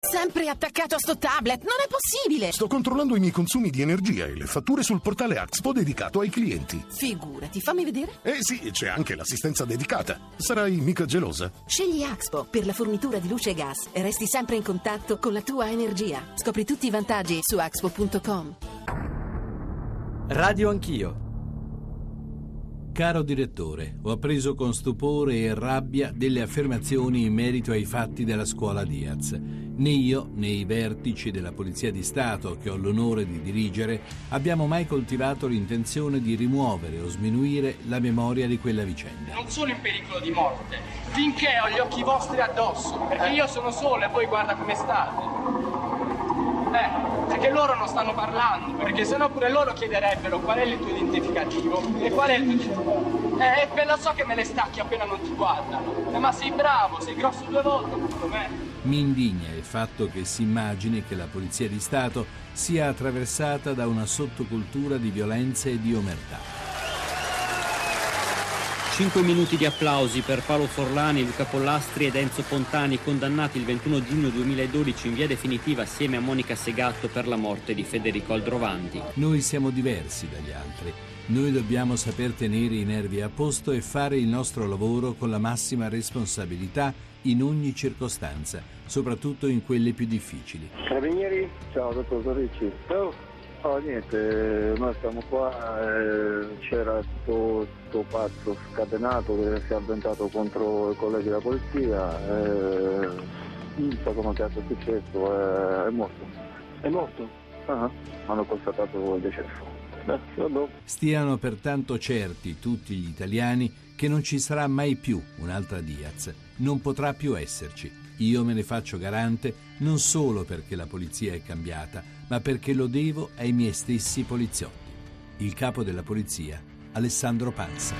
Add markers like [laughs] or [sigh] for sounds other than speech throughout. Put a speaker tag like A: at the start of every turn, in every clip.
A: Sempre attaccato a sto tablet, non è possibile!
B: Sto controllando i miei consumi di energia e le fatture sul portale Axpo dedicato ai clienti.
A: Figurati, fammi vedere.
B: Eh sì, c'è anche l'assistenza dedicata. Sarai mica gelosa?
A: Scegli Axpo per la fornitura di luce e gas e resti sempre in contatto con la tua energia. Scopri tutti i vantaggi su axpo.com.
C: Radio Anch'io. Caro direttore, ho appreso con stupore e rabbia delle affermazioni in merito ai fatti della scuola Diaz. Né io né i vertici della Polizia di Stato, che ho l'onore di dirigere, abbiamo mai coltivato l'intenzione di rimuovere o sminuire la memoria di quella vicenda.
D: Non sono in pericolo di morte, finché ho gli occhi vostri addosso, perché io sono solo e voi guarda come state. Eh, perché loro non stanno parlando, perché sennò pure loro chiederebbero qual è il tuo identificativo e qual è il tuo... Eh, e lo so che me le stacchi appena non ti guardano. Eh, ma sei bravo, sei grosso due volte, secondo me.
C: Mi indigna il fatto che si immagini che la Polizia di Stato sia attraversata da una sottocultura di violenza e di omertà.
E: 5 minuti di applausi per Paolo Forlani, Luca Pollastri ed Enzo Pontani, condannati il 21 giugno 2012 in via definitiva assieme a Monica Segatto per la morte di Federico Aldrovandi.
C: Noi siamo diversi dagli altri. Noi dobbiamo saper tenere i nervi a posto e fare il nostro lavoro con la massima responsabilità in ogni circostanza, soprattutto in quelle più difficili.
F: Carabinieri, ciao dottor Torricci. Ciao. Oh, niente, noi stiamo qua, eh, c'era questo pazzo scatenato che si è avventato contro i colleghi della polizia, eh, non so come è successo, eh, è morto.
G: È morto?
F: Ah, hanno constatato il decesso. Beh,
C: Stiano pertanto certi tutti gli italiani che non ci sarà mai più un'altra Diaz, non potrà più esserci. Io me ne faccio garante non solo perché la polizia è cambiata, ma perché lo devo ai miei stessi poliziotti. Il capo della polizia, Alessandro Panza.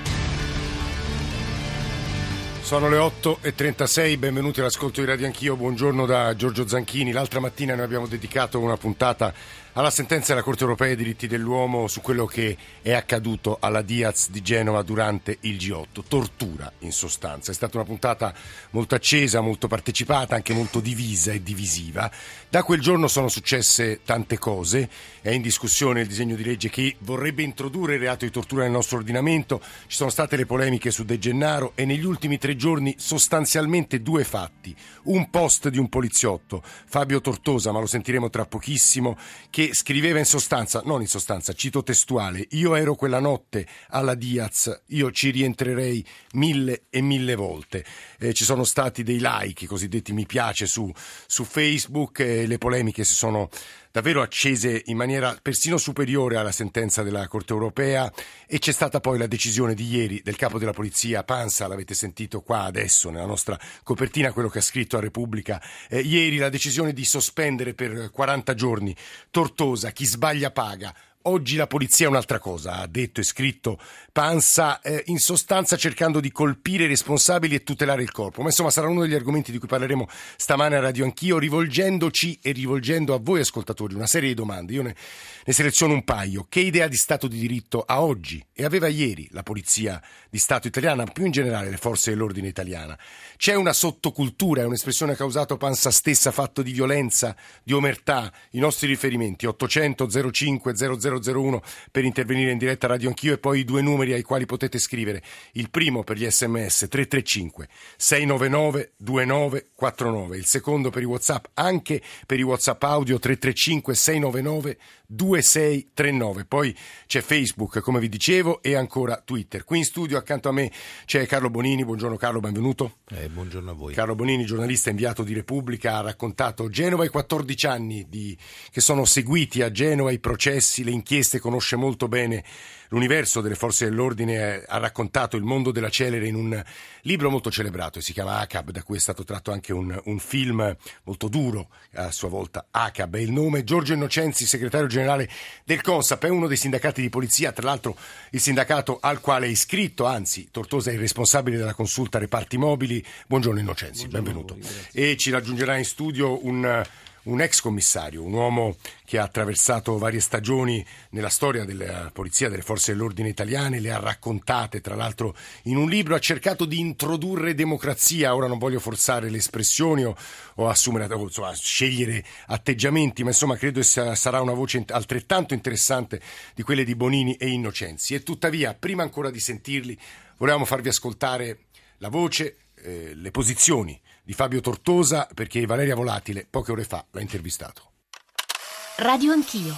H: Sono le 8.36, benvenuti all'ascolto di Radio Anch'io, buongiorno da Giorgio Zanchini. L'altra mattina noi abbiamo dedicato una puntata alla sentenza della Corte europea dei diritti dell'uomo su quello che è accaduto alla Diaz di Genova durante il G8, tortura in sostanza. È stata una puntata molto accesa, molto partecipata, anche molto divisa e divisiva. Da quel giorno sono successe tante cose, è in discussione il disegno di legge che vorrebbe introdurre il reato di tortura nel nostro ordinamento, ci sono state le polemiche su De Gennaro e negli ultimi tre giorni sostanzialmente due fatti. Un post di un poliziotto, Fabio Tortosa, ma lo sentiremo tra pochissimo, che scriveva in sostanza, non in sostanza, cito testuale, io ero quella notte alla Diaz, io ci rientrerei mille e mille volte. Eh, ci sono stati dei like, i cosiddetti mi piace su, su Facebook, e le polemiche si sono davvero accese in maniera persino superiore alla sentenza della Corte europea. E c'è stata poi la decisione di ieri del capo della polizia Panza, l'avete sentito qua adesso nella nostra copertina, quello che ha scritto a Repubblica, eh, ieri la decisione di sospendere per 40 giorni Tortosa, chi sbaglia paga, Oggi la polizia è un'altra cosa, ha detto e scritto Panza, eh, in sostanza cercando di colpire i responsabili e tutelare il corpo. Ma insomma sarà uno degli argomenti di cui parleremo stamane a Radio Anch'io, rivolgendoci e rivolgendo a voi ascoltatori una serie di domande. Io ne, ne seleziono un paio. Che idea di Stato di diritto ha oggi e aveva ieri la polizia di Stato italiana, più in generale le forze dell'ordine italiana? C'è una sottocultura, è un'espressione che ha usato Panza stessa, fatto di violenza, di omertà. I nostri riferimenti 800 05 00 0001 per intervenire in diretta Radio Anch'io e poi i due numeri ai quali potete scrivere. Il primo per gli sms 335 699 2949, il secondo per i WhatsApp, anche per i WhatsApp audio 335 699 2639. Poi c'è Facebook, come vi dicevo, e ancora Twitter. Qui in studio accanto a me c'è Carlo Bonini. Buongiorno Carlo, benvenuto.
I: Eh, buongiorno a voi.
H: Carlo Bonini, giornalista inviato di Repubblica, ha raccontato Genova i 14 anni di, che sono seguiti a Genova, i processi, le inchieste, conosce molto bene l'universo delle forze dell'ordine, ha raccontato il mondo della celere in un libro molto celebrato, si chiama ACAB, da cui è stato tratto anche un, un film molto duro, a sua volta ACAB è il nome. Giorgio Innocenzi, segretario generale del CONSAP, è uno dei sindacati di polizia, tra l'altro il sindacato al quale è iscritto, anzi Tortosa è il responsabile della consulta reparti mobili. Buongiorno Innocenzi, Buongiorno benvenuto. Voi, e ci raggiungerà in studio un un ex commissario, un uomo che ha attraversato varie stagioni nella storia della polizia, delle forze dell'ordine italiane, le ha raccontate tra l'altro in un libro, ha cercato di introdurre democrazia, ora non voglio forzare le espressioni o, o assumere, o, insomma, scegliere atteggiamenti, ma insomma credo sia, sarà una voce altrettanto interessante di quelle di Bonini e Innocenzi. E tuttavia, prima ancora di sentirli, volevamo farvi ascoltare la voce, eh, le posizioni di Fabio Tortosa perché Valeria Volatile poche ore fa l'ha intervistato.
G: Radio Anch'io.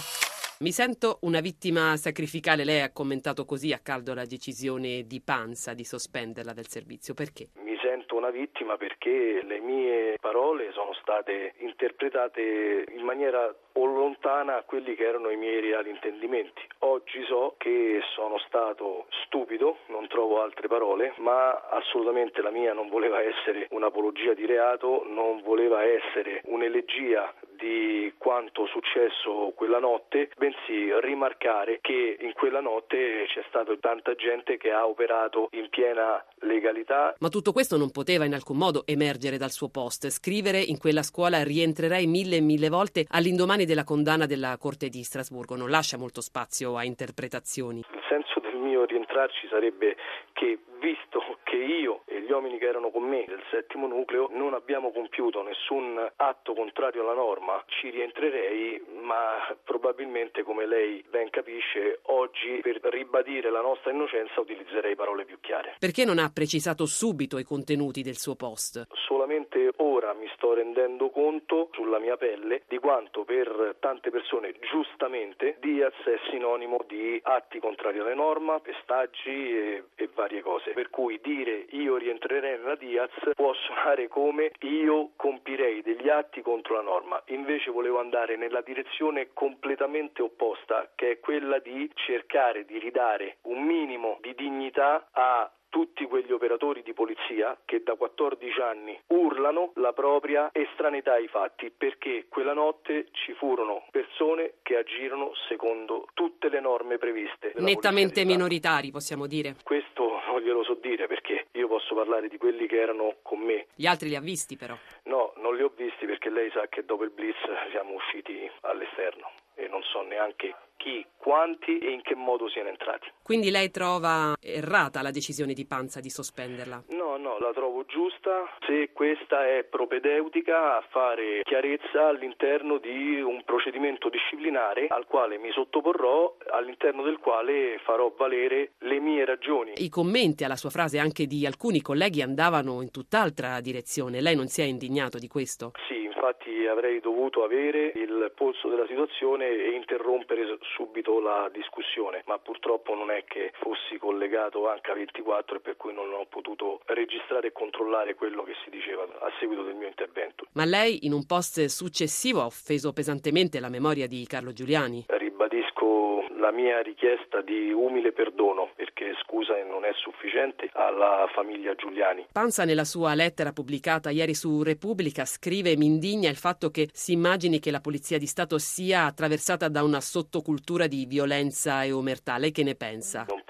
I: Mi sento una vittima sacrificale. Lei ha commentato così a caldo la decisione di Panza di sospenderla del servizio. Perché?
J: Sento una vittima perché le mie parole sono state interpretate in maniera o lontana a quelli che erano i miei reali intendimenti. Oggi so che sono stato stupido, non trovo altre parole, ma assolutamente la mia non voleva essere un'apologia di reato, non voleva essere un'elegia di quanto successo quella notte, bensì rimarcare che in quella notte c'è stata tanta gente che ha operato in piena legalità.
I: Ma tutto questo non poteva in alcun modo emergere dal suo post. Scrivere in quella scuola rientrerei mille e mille volte all'indomani della condanna della Corte di Strasburgo non lascia molto spazio a interpretazioni.
J: Il senso mio rientrarci sarebbe che visto che io e gli uomini che erano con me del settimo nucleo non abbiamo compiuto nessun atto contrario alla norma, ci rientrerei, ma probabilmente come lei ben capisce, oggi per ribadire la nostra innocenza utilizzerei parole più chiare.
I: Perché non ha precisato subito i contenuti del suo post?
J: Solamente ora mi sto rendendo conto sulla mia pelle di quanto per tante persone giustamente Diaz è sinonimo di atti contrari alla norma, pestaggi e, e varie cose. Per cui dire io rientrerei nella Diaz può suonare come io compirei degli atti contro la norma, invece volevo andare nella direzione completamente opposta, che è quella di cercare di ridare un minimo di dignità a tutti quegli operatori di polizia che da 14 anni urlano la propria estraneità ai fatti perché quella notte ci furono persone che agirono secondo tutte le norme previste.
I: Nettamente minoritari possiamo dire.
J: Questo non glielo so dire perché io posso parlare di quelli che erano con me.
I: Gli altri li ha visti però?
J: No, non li ho visti perché lei sa che dopo il blitz siamo usciti all'esterno e non so neanche chi, quanti e in che modo siano entrati.
I: Quindi lei trova errata la decisione di Panza di sospenderla?
J: No, no, la trovo giusta se questa è propedeutica a fare chiarezza all'interno di un procedimento disciplinare al quale mi sottoporrò, all'interno del quale farò valere le mie ragioni.
I: I commenti alla sua frase anche di alcuni colleghi andavano in tutt'altra direzione. Lei non si è indignato di questo?
J: Sì, infatti avrei dovuto avere il polso della situazione e interrompere subito la discussione, ma purtroppo non è che fossi collegato anche a 24 e per cui non ho potuto registrare e controllare quello che si diceva a seguito del mio intervento.
I: Ma lei in un post successivo ha offeso pesantemente la memoria di Carlo Giuliani?
J: Ribadisco la mia richiesta di umile perdono perché scusa non è sufficiente alla famiglia Giuliani.
I: Panza nella sua lettera pubblicata ieri su Repubblica scrive mi indigna il fatto che si immagini che la polizia di Stato sia attraversata da una sottocultura di violenza e omertà. Lei che ne pensa?
J: Non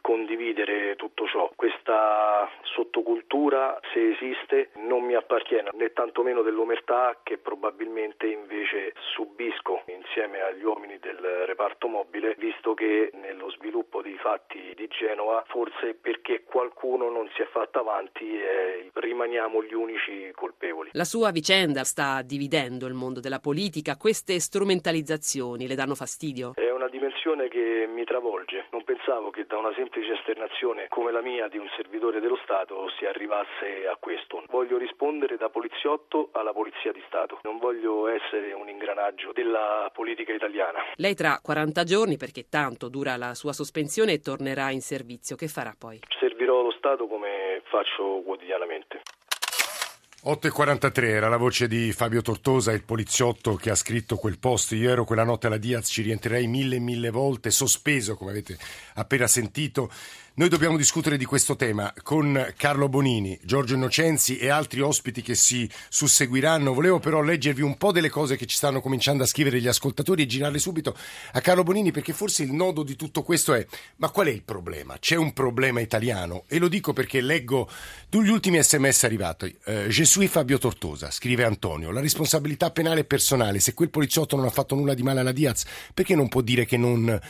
J: condividere tutto ciò. Questa sottocultura, se esiste, non mi appartiene, né tantomeno dell'omertà che probabilmente invece subisco insieme agli uomini del reparto mobile, visto che nello sviluppo dei fatti di Genova, forse perché qualcuno non si è fatto avanti e rimaniamo gli unici colpevoli.
I: La sua vicenda sta dividendo il mondo della politica, queste strumentalizzazioni le danno fastidio?
J: È una dimensione che mi travolge. Non pensavo che da una semplice esternazione come la mia di un servitore dello Stato si arrivasse a questo. Voglio rispondere da poliziotto alla Polizia di Stato. Non voglio essere un ingranaggio della politica italiana.
I: Lei tra 40 giorni, perché tanto dura la sua sospensione, tornerà in servizio. Che farà poi?
J: Servirò lo Stato come faccio quotidianamente.
H: 8.43 era la voce di Fabio Tortosa, il poliziotto che ha scritto quel post. Io ero quella notte alla Diaz, ci rientrerei mille e mille volte, sospeso, come avete appena sentito, Noi dobbiamo discutere di questo tema con Carlo Bonini, Giorgio Innocenzi e altri ospiti che si susseguiranno. Volevo però leggervi un po' delle cose che ci stanno cominciando a scrivere gli ascoltatori e girarle subito a Carlo Bonini perché forse il nodo di tutto questo è ma qual è il problema? C'è un problema italiano e lo dico perché leggo gli ultimi sms arrivati. Eh, Gesù Fabio Tortosa, scrive Antonio, la responsabilità penale è personale. Se quel poliziotto non ha fatto nulla di male alla Diaz, perché non può dire che non eh,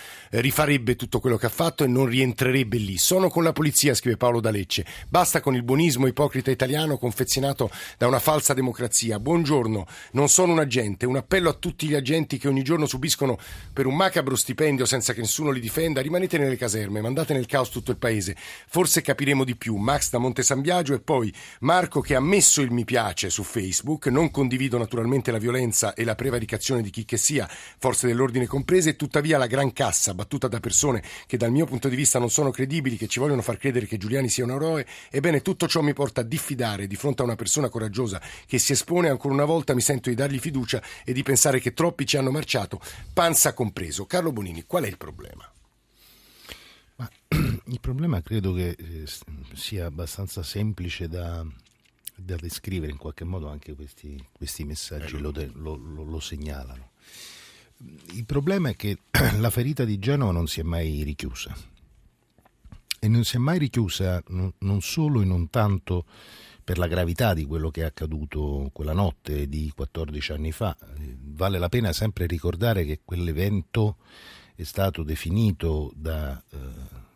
H: rifarebbe tutto quello che ha fatto e non rientrerebbe lì? Sono con la polizia, scrive Paolo D'Alecce. Basta con il buonismo ipocrita italiano confezionato da una falsa democrazia. Buongiorno, non sono un agente. Un appello a tutti gli agenti che ogni giorno subiscono per un macabro stipendio senza che nessuno li difenda. Rimanete nelle caserme, mandate nel caos tutto il paese. Forse capiremo di più. Max da Monte San Biagio e poi Marco che ha messo il mi piace su Facebook. Non condivido naturalmente la violenza e la prevaricazione di chi che sia, forze dell'ordine comprese, tuttavia la gran cassa battuta da persone che dal mio punto di vista non sono credibili che ci vogliono far credere che Giuliani sia un eroe, ebbene tutto ciò mi porta a diffidare di fronte a una persona coraggiosa che si espone ancora una volta mi sento di dargli fiducia e di pensare che troppi ci hanno marciato, panza compreso. Carlo Bonini, qual è il problema?
K: Ma, [clears throat] il problema credo che eh, sia abbastanza semplice da, da, descrivere, in qualche modo anche questi, questi messaggi lo, lo, lo, lo segnalano. Il problema è che [clears throat] la ferita di Genova non si è mai richiusa e non si è mai richiusa non solo e non tanto per la gravità di quello che è accaduto quella notte di 14 anni fa. Vale la pena sempre ricordare che quell'evento è stato definito da, eh,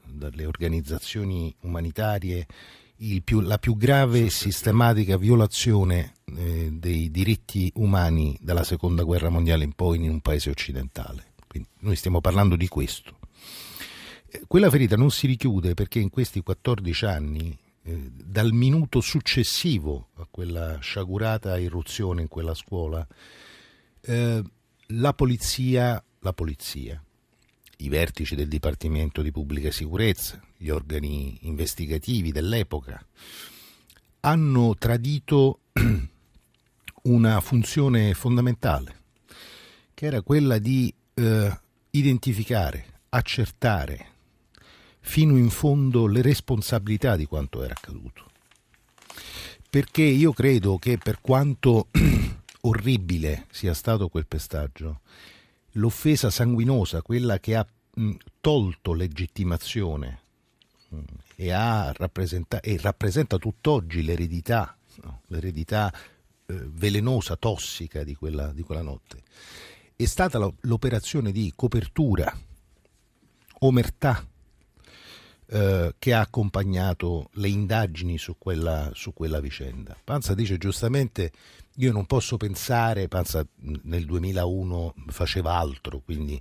K: dalle organizzazioni umanitarie più, la più grave sistematica violazione eh, dei diritti umani dalla seconda guerra mondiale in poi in un paese occidentale. Quindi noi stiamo parlando di questo quella ferita non si richiude perché in questi 14 anni, eh, dal minuto successivo a quella sciagurata irruzione in quella scuola, eh, la polizia, la polizia, i vertici del Dipartimento di Pubblica Sicurezza, gli organi investigativi dell'epoca, hanno tradito [clears throat] una funzione fondamentale, che era quella di eh, identificare, accertare, fino in fondo le responsabilità di quanto era accaduto. Perché io credo che per quanto [clears throat] orribile sia stato quel pestaggio, l'offesa sanguinosa, quella che ha tolto legittimazione mh, e, rappresenta- e, rappresenta tutt'oggi l'eredità, no? l'eredità eh, velenosa, tossica di quella, di quella notte, è stata l'operazione di copertura, omertà, eh, che ha accompagnato le indagini su quella, su quella vicenda. Panza dice giustamente io non posso pensare, Panza nel 2001 faceva altro, quindi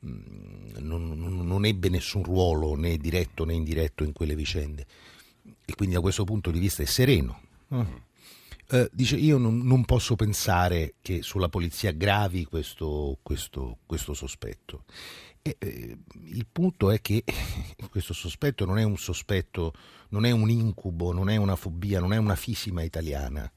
K: mh, non, non, ebbe nessun ruolo né diretto né indiretto in quelle vicende e quindi da questo punto di vista è sereno. No? Eh, dice io non, non, posso pensare che sulla polizia gravi questo, questo, questo sospetto. E, eh, il punto è che [laughs] questo sospetto non è un sospetto, non è un incubo, non è una fobia, non è una fisima italiana.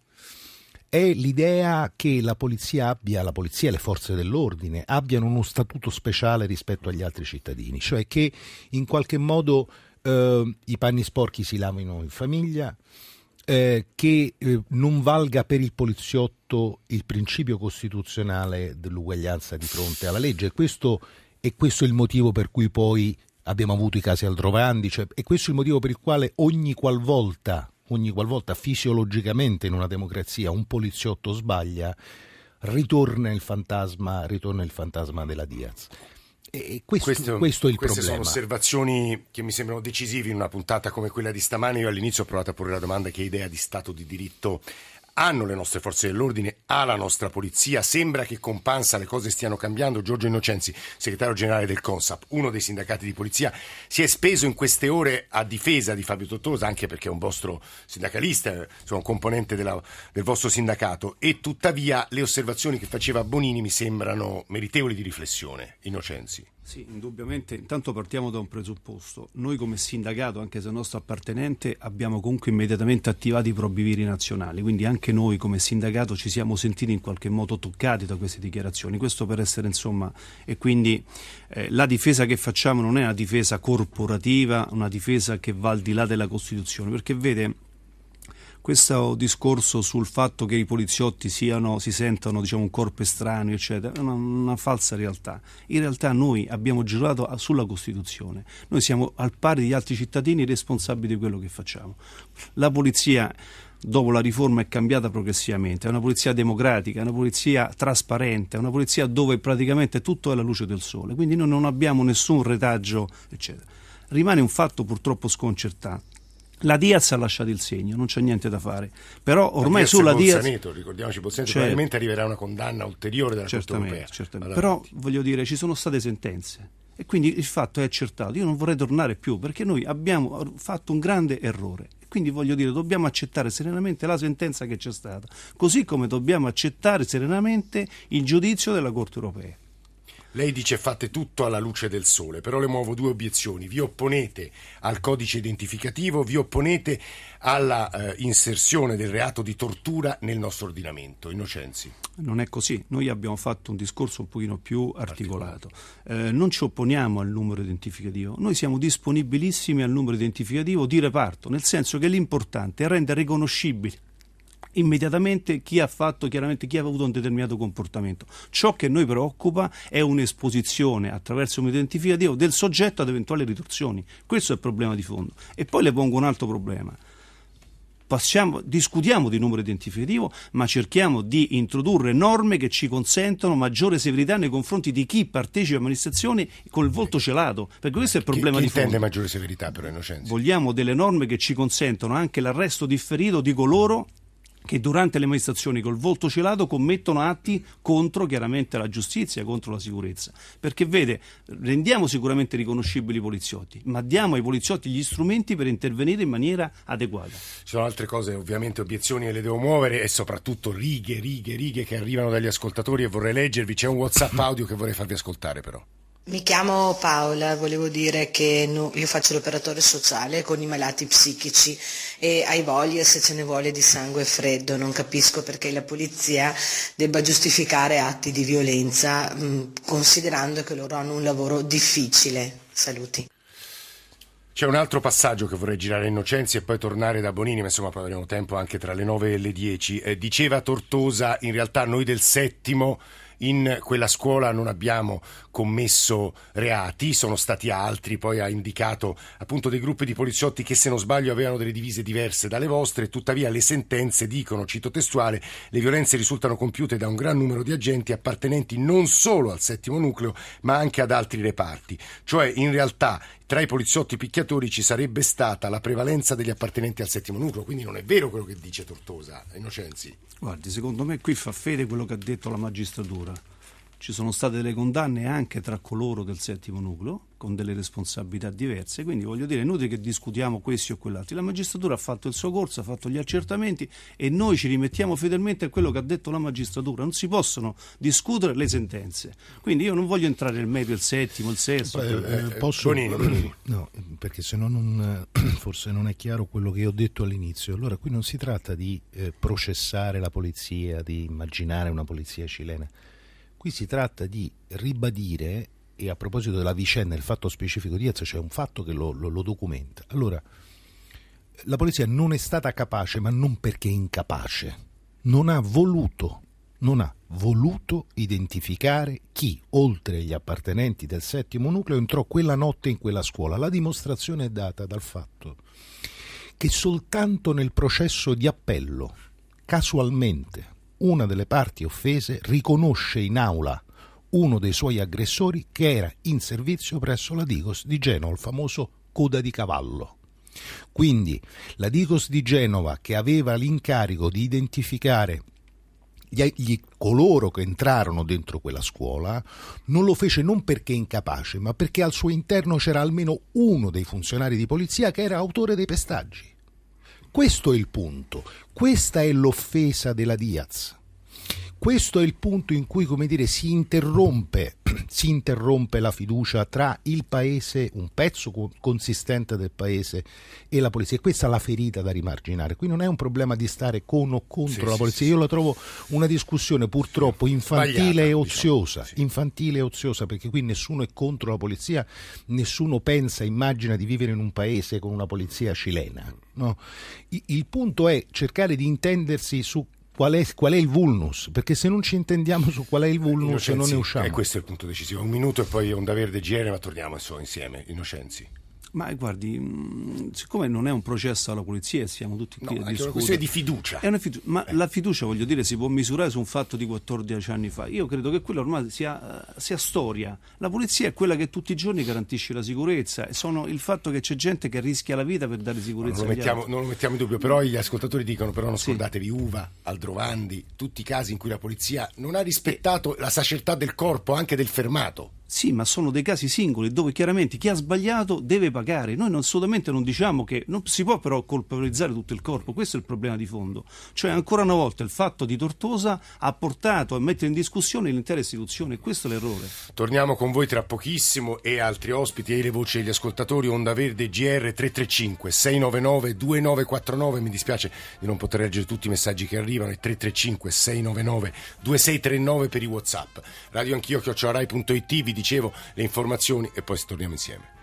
K: È l'idea che la polizia abbia, la polizia e le forze dell'ordine abbiano uno statuto speciale rispetto agli altri cittadini, cioè che in qualche modo eh, i panni sporchi si lavino in famiglia, eh, che eh, non valga per il poliziotto il principio costituzionale dell'uguaglianza di fronte alla legge. Questo e questo è il motivo per cui poi abbiamo avuto i casi Aldrovandi, cioè, e questo è il motivo per il quale ogni qualvolta, ogni qualvolta fisiologicamente in una democrazia un poliziotto sbaglia, ritorna il fantasma, ritorna il fantasma della Diaz. E questo, questo, questo, è il
H: queste
K: problema.
H: sono osservazioni che mi sembrano decisive in una puntata come quella di stamani. Io all'inizio ho provato a porre la domanda che idea di Stato di diritto hanno le nostre forze dell'ordine, ha la nostra polizia. Sembra che con Panza le cose stiano cambiando. Giorgio Innocenzi, segretario generale del CONSAP, uno dei sindacati di polizia, si è speso in queste ore a difesa di Fabio Tottosa, anche perché è un vostro sindacalista, insomma, un componente della, del vostro sindacato. E tuttavia le osservazioni che faceva Bonini mi sembrano meritevoli di riflessione. Innocenzi.
L: Sì, indubbiamente. Intanto partiamo da un presupposto. Noi come sindacato, anche se nostro appartenente, abbiamo comunque immediatamente attivato i probiviri nazionali, quindi anche noi come sindacato ci siamo sentiti in qualche modo toccati da queste dichiarazioni. Questo per essere insomma, e quindi eh, la difesa che facciamo non è una difesa corporativa, una difesa che va al di là della Costituzione, perché vede questo discorso sul fatto che i poliziotti siano, si sentano diciamo, un corpo estraneo, eccetera, è una, una, falsa realtà. In realtà noi abbiamo giurato sulla Costituzione, noi siamo al pari degli altri cittadini responsabili di quello che facciamo. La polizia dopo la riforma è cambiata progressivamente, è una polizia democratica, è una polizia trasparente, è una polizia dove praticamente tutto è alla luce del sole, quindi noi non abbiamo nessun retaggio, eccetera. Rimane un fatto purtroppo sconcertante la Diaz ha lasciato il segno, non c'è niente da fare. Però ormai sulla Diaz.
H: ricordiamoci, Bolzaneto, certo. probabilmente arriverà una condanna ulteriore della
L: certamente,
H: Corte
L: certamente. Però voglio dire, ci sono state sentenze e quindi il fatto è accertato. Io non vorrei tornare più perché noi abbiamo fatto un grande errore. Quindi voglio dire, dobbiamo accettare serenamente la sentenza che c'è stata, così come dobbiamo accettare serenamente il giudizio della Corte europea.
H: Lei dice fate tutto alla luce del sole, però le muovo due obiezioni. Vi opponete al codice identificativo, vi opponete alla eh, inserzione del reato di tortura nel nostro ordinamento. Innocenzi.
L: Non è così. Noi abbiamo fatto un discorso un pochino più articolato. Eh, non ci opponiamo al numero identificativo, noi siamo disponibilissimi al numero identificativo di reparto, nel senso che l'importante è rendere riconoscibili immediatamente chi ha fatto chiaramente chi ha avuto un determinato comportamento. Ciò che noi preoccupa è un'esposizione attraverso un identificativo del soggetto ad eventuali ritorsioni. Questo è il problema di fondo. E poi le pongo un altro problema. Passiamo, discutiamo di numero identificativo, ma cerchiamo di introdurre norme che ci consentono maggiore severità nei confronti di chi partecipa a amministrazioni col volto celato, perché questo è il problema
H: chi,
L: chi
H: di fondo. intende maggiore severità però innocenza?
L: Vogliamo delle norme che ci consentono anche l'arresto differito di coloro che durante le manifestazioni col volto celato commettono atti contro chiaramente la giustizia, contro la sicurezza. Perché vede, rendiamo sicuramente riconoscibili i poliziotti, ma diamo ai poliziotti gli strumenti per intervenire in maniera adeguata. Ci
H: sono altre cose, ovviamente obiezioni che le devo muovere e soprattutto righe, righe, righe che arrivano dagli ascoltatori e vorrei leggervi. C'è un WhatsApp audio che vorrei farvi ascoltare però.
M: Mi chiamo Paola, volevo dire che no, io faccio l'operatore sociale con i malati psichici e hai voglia se ce ne vuole di sangue freddo, non capisco perché la polizia debba giustificare atti di violenza mh, considerando che loro hanno un lavoro difficile. Saluti.
H: C'è un altro passaggio che vorrei girare Innocenzi e poi tornare da Bonini, ma insomma poi avremo tempo anche tra le 9 e le 10. Eh, diceva Tortosa, in realtà noi del settimo in quella scuola non abbiamo commesso reati, sono stati altri, poi ha indicato appunto dei gruppi di poliziotti che se non sbaglio avevano delle divise diverse dalle vostre, tuttavia le sentenze dicono, cito testuale, le violenze risultano compiute da un gran numero di agenti appartenenti non solo al settimo nucleo ma anche ad altri reparti, cioè in realtà tra i poliziotti picchiatori ci sarebbe stata la prevalenza degli appartenenti al settimo nucleo, quindi non è vero quello che dice Tortosa, Innocenzi.
L: Guardi, secondo me qui fa fede quello che ha detto la magistratura. Ci sono state delle condanne anche tra coloro del settimo nucleo, con delle responsabilità diverse, quindi voglio dire, è inutile che discutiamo questi o quell'altro. La magistratura ha fatto il suo corso, ha fatto gli accertamenti e noi ci rimettiamo fedelmente a quello che ha detto la magistratura. Non si possono discutere le sentenze. Quindi io non voglio entrare nel medio, il settimo, il sesto.
K: Eh, eh, posso... No, perché se no non, forse non è chiaro quello che ho detto all'inizio. Allora qui non si tratta di eh, processare la polizia, di immaginare una polizia cilena Qui si tratta di ribadire, e a proposito della vicenda, il fatto specifico di Ezio, c'è un fatto che lo, lo, lo documenta. Allora, la polizia non è stata capace, ma non perché incapace, non ha voluto, non ha voluto identificare chi, oltre gli appartenenti del settimo nucleo, entrò quella notte in quella scuola. La dimostrazione è data dal fatto che soltanto nel processo di appello, casualmente, una delle parti offese riconosce in aula uno dei suoi aggressori che era in servizio presso la Digos di Genova, il famoso coda di cavallo. Quindi la Digos di Genova, che aveva l'incarico di identificare gli, gli, coloro che entrarono dentro quella scuola, non lo fece non perché incapace, ma perché al suo interno c'era almeno uno dei funzionari di polizia che era autore dei pestaggi. Questo è il punto, questa è l'offesa della Diaz. Questo è il punto in cui, come dire, si interrompe, [clears throat] si interrompe la fiducia tra il paese, un pezzo consistente del paese e la polizia. E questa è la ferita da rimarginare. Qui non è un problema di stare con o contro sì, la polizia. Sì, Io la trovo una discussione purtroppo infantile e oziosa, diciamo, infantile e oziosa, perché qui nessuno è contro la polizia, nessuno pensa, immagina di vivere in un paese con una polizia cilena. No? Il punto è cercare di intendersi su qual è, qual è, il vulnus, perché se non ci intendiamo su qual è il vulnus Innocenzi, non ne usciamo.
H: E questo è il punto decisivo. Un minuto e poi Onda Verde GR, ma torniamo insieme. Innocenzi.
L: Ma guardi, mm, siccome non è un processo alla polizia, siamo tutti qui
H: no,
L: a discutere. È una
H: questione di fiducia.
L: È fidu- ma eh. la fiducia, voglio dire, si può misurare su un fatto di 14 anni fa. Io credo che quello ormai sia, sia storia. La polizia è quella che tutti i giorni garantisce la sicurezza. E sono il fatto che c'è gente che rischia la vita per dare sicurezza.
H: Non lo, mettiamo, non lo mettiamo, in dubbio, però gli ascoltatori dicono: però non scordatevi sì. Uva, Aldrovandi, tutti i casi in cui la polizia non ha rispettato la sacertà del corpo, anche del fermato.
L: Sì, ma sono dei casi singoli dove chiaramente chi ha sbagliato deve pagare. Noi assolutamente non diciamo che non si può però colpevolizzare tutto il corpo, questo è il problema di fondo. Cioè ancora una volta il fatto di Tortosa ha portato a mettere in discussione l'intera istituzione e questo è l'errore.
H: Torniamo con voi tra pochissimo e altri ospiti e le voci degli ascoltatori Onda Verde GR 335 699 2949. Mi dispiace di non poter leggere tutti i messaggi che arrivano, è 335 699 2639 per i WhatsApp. Radio Anch'io chiocciorai.it dicevo le informazioni e poi torniamo insieme.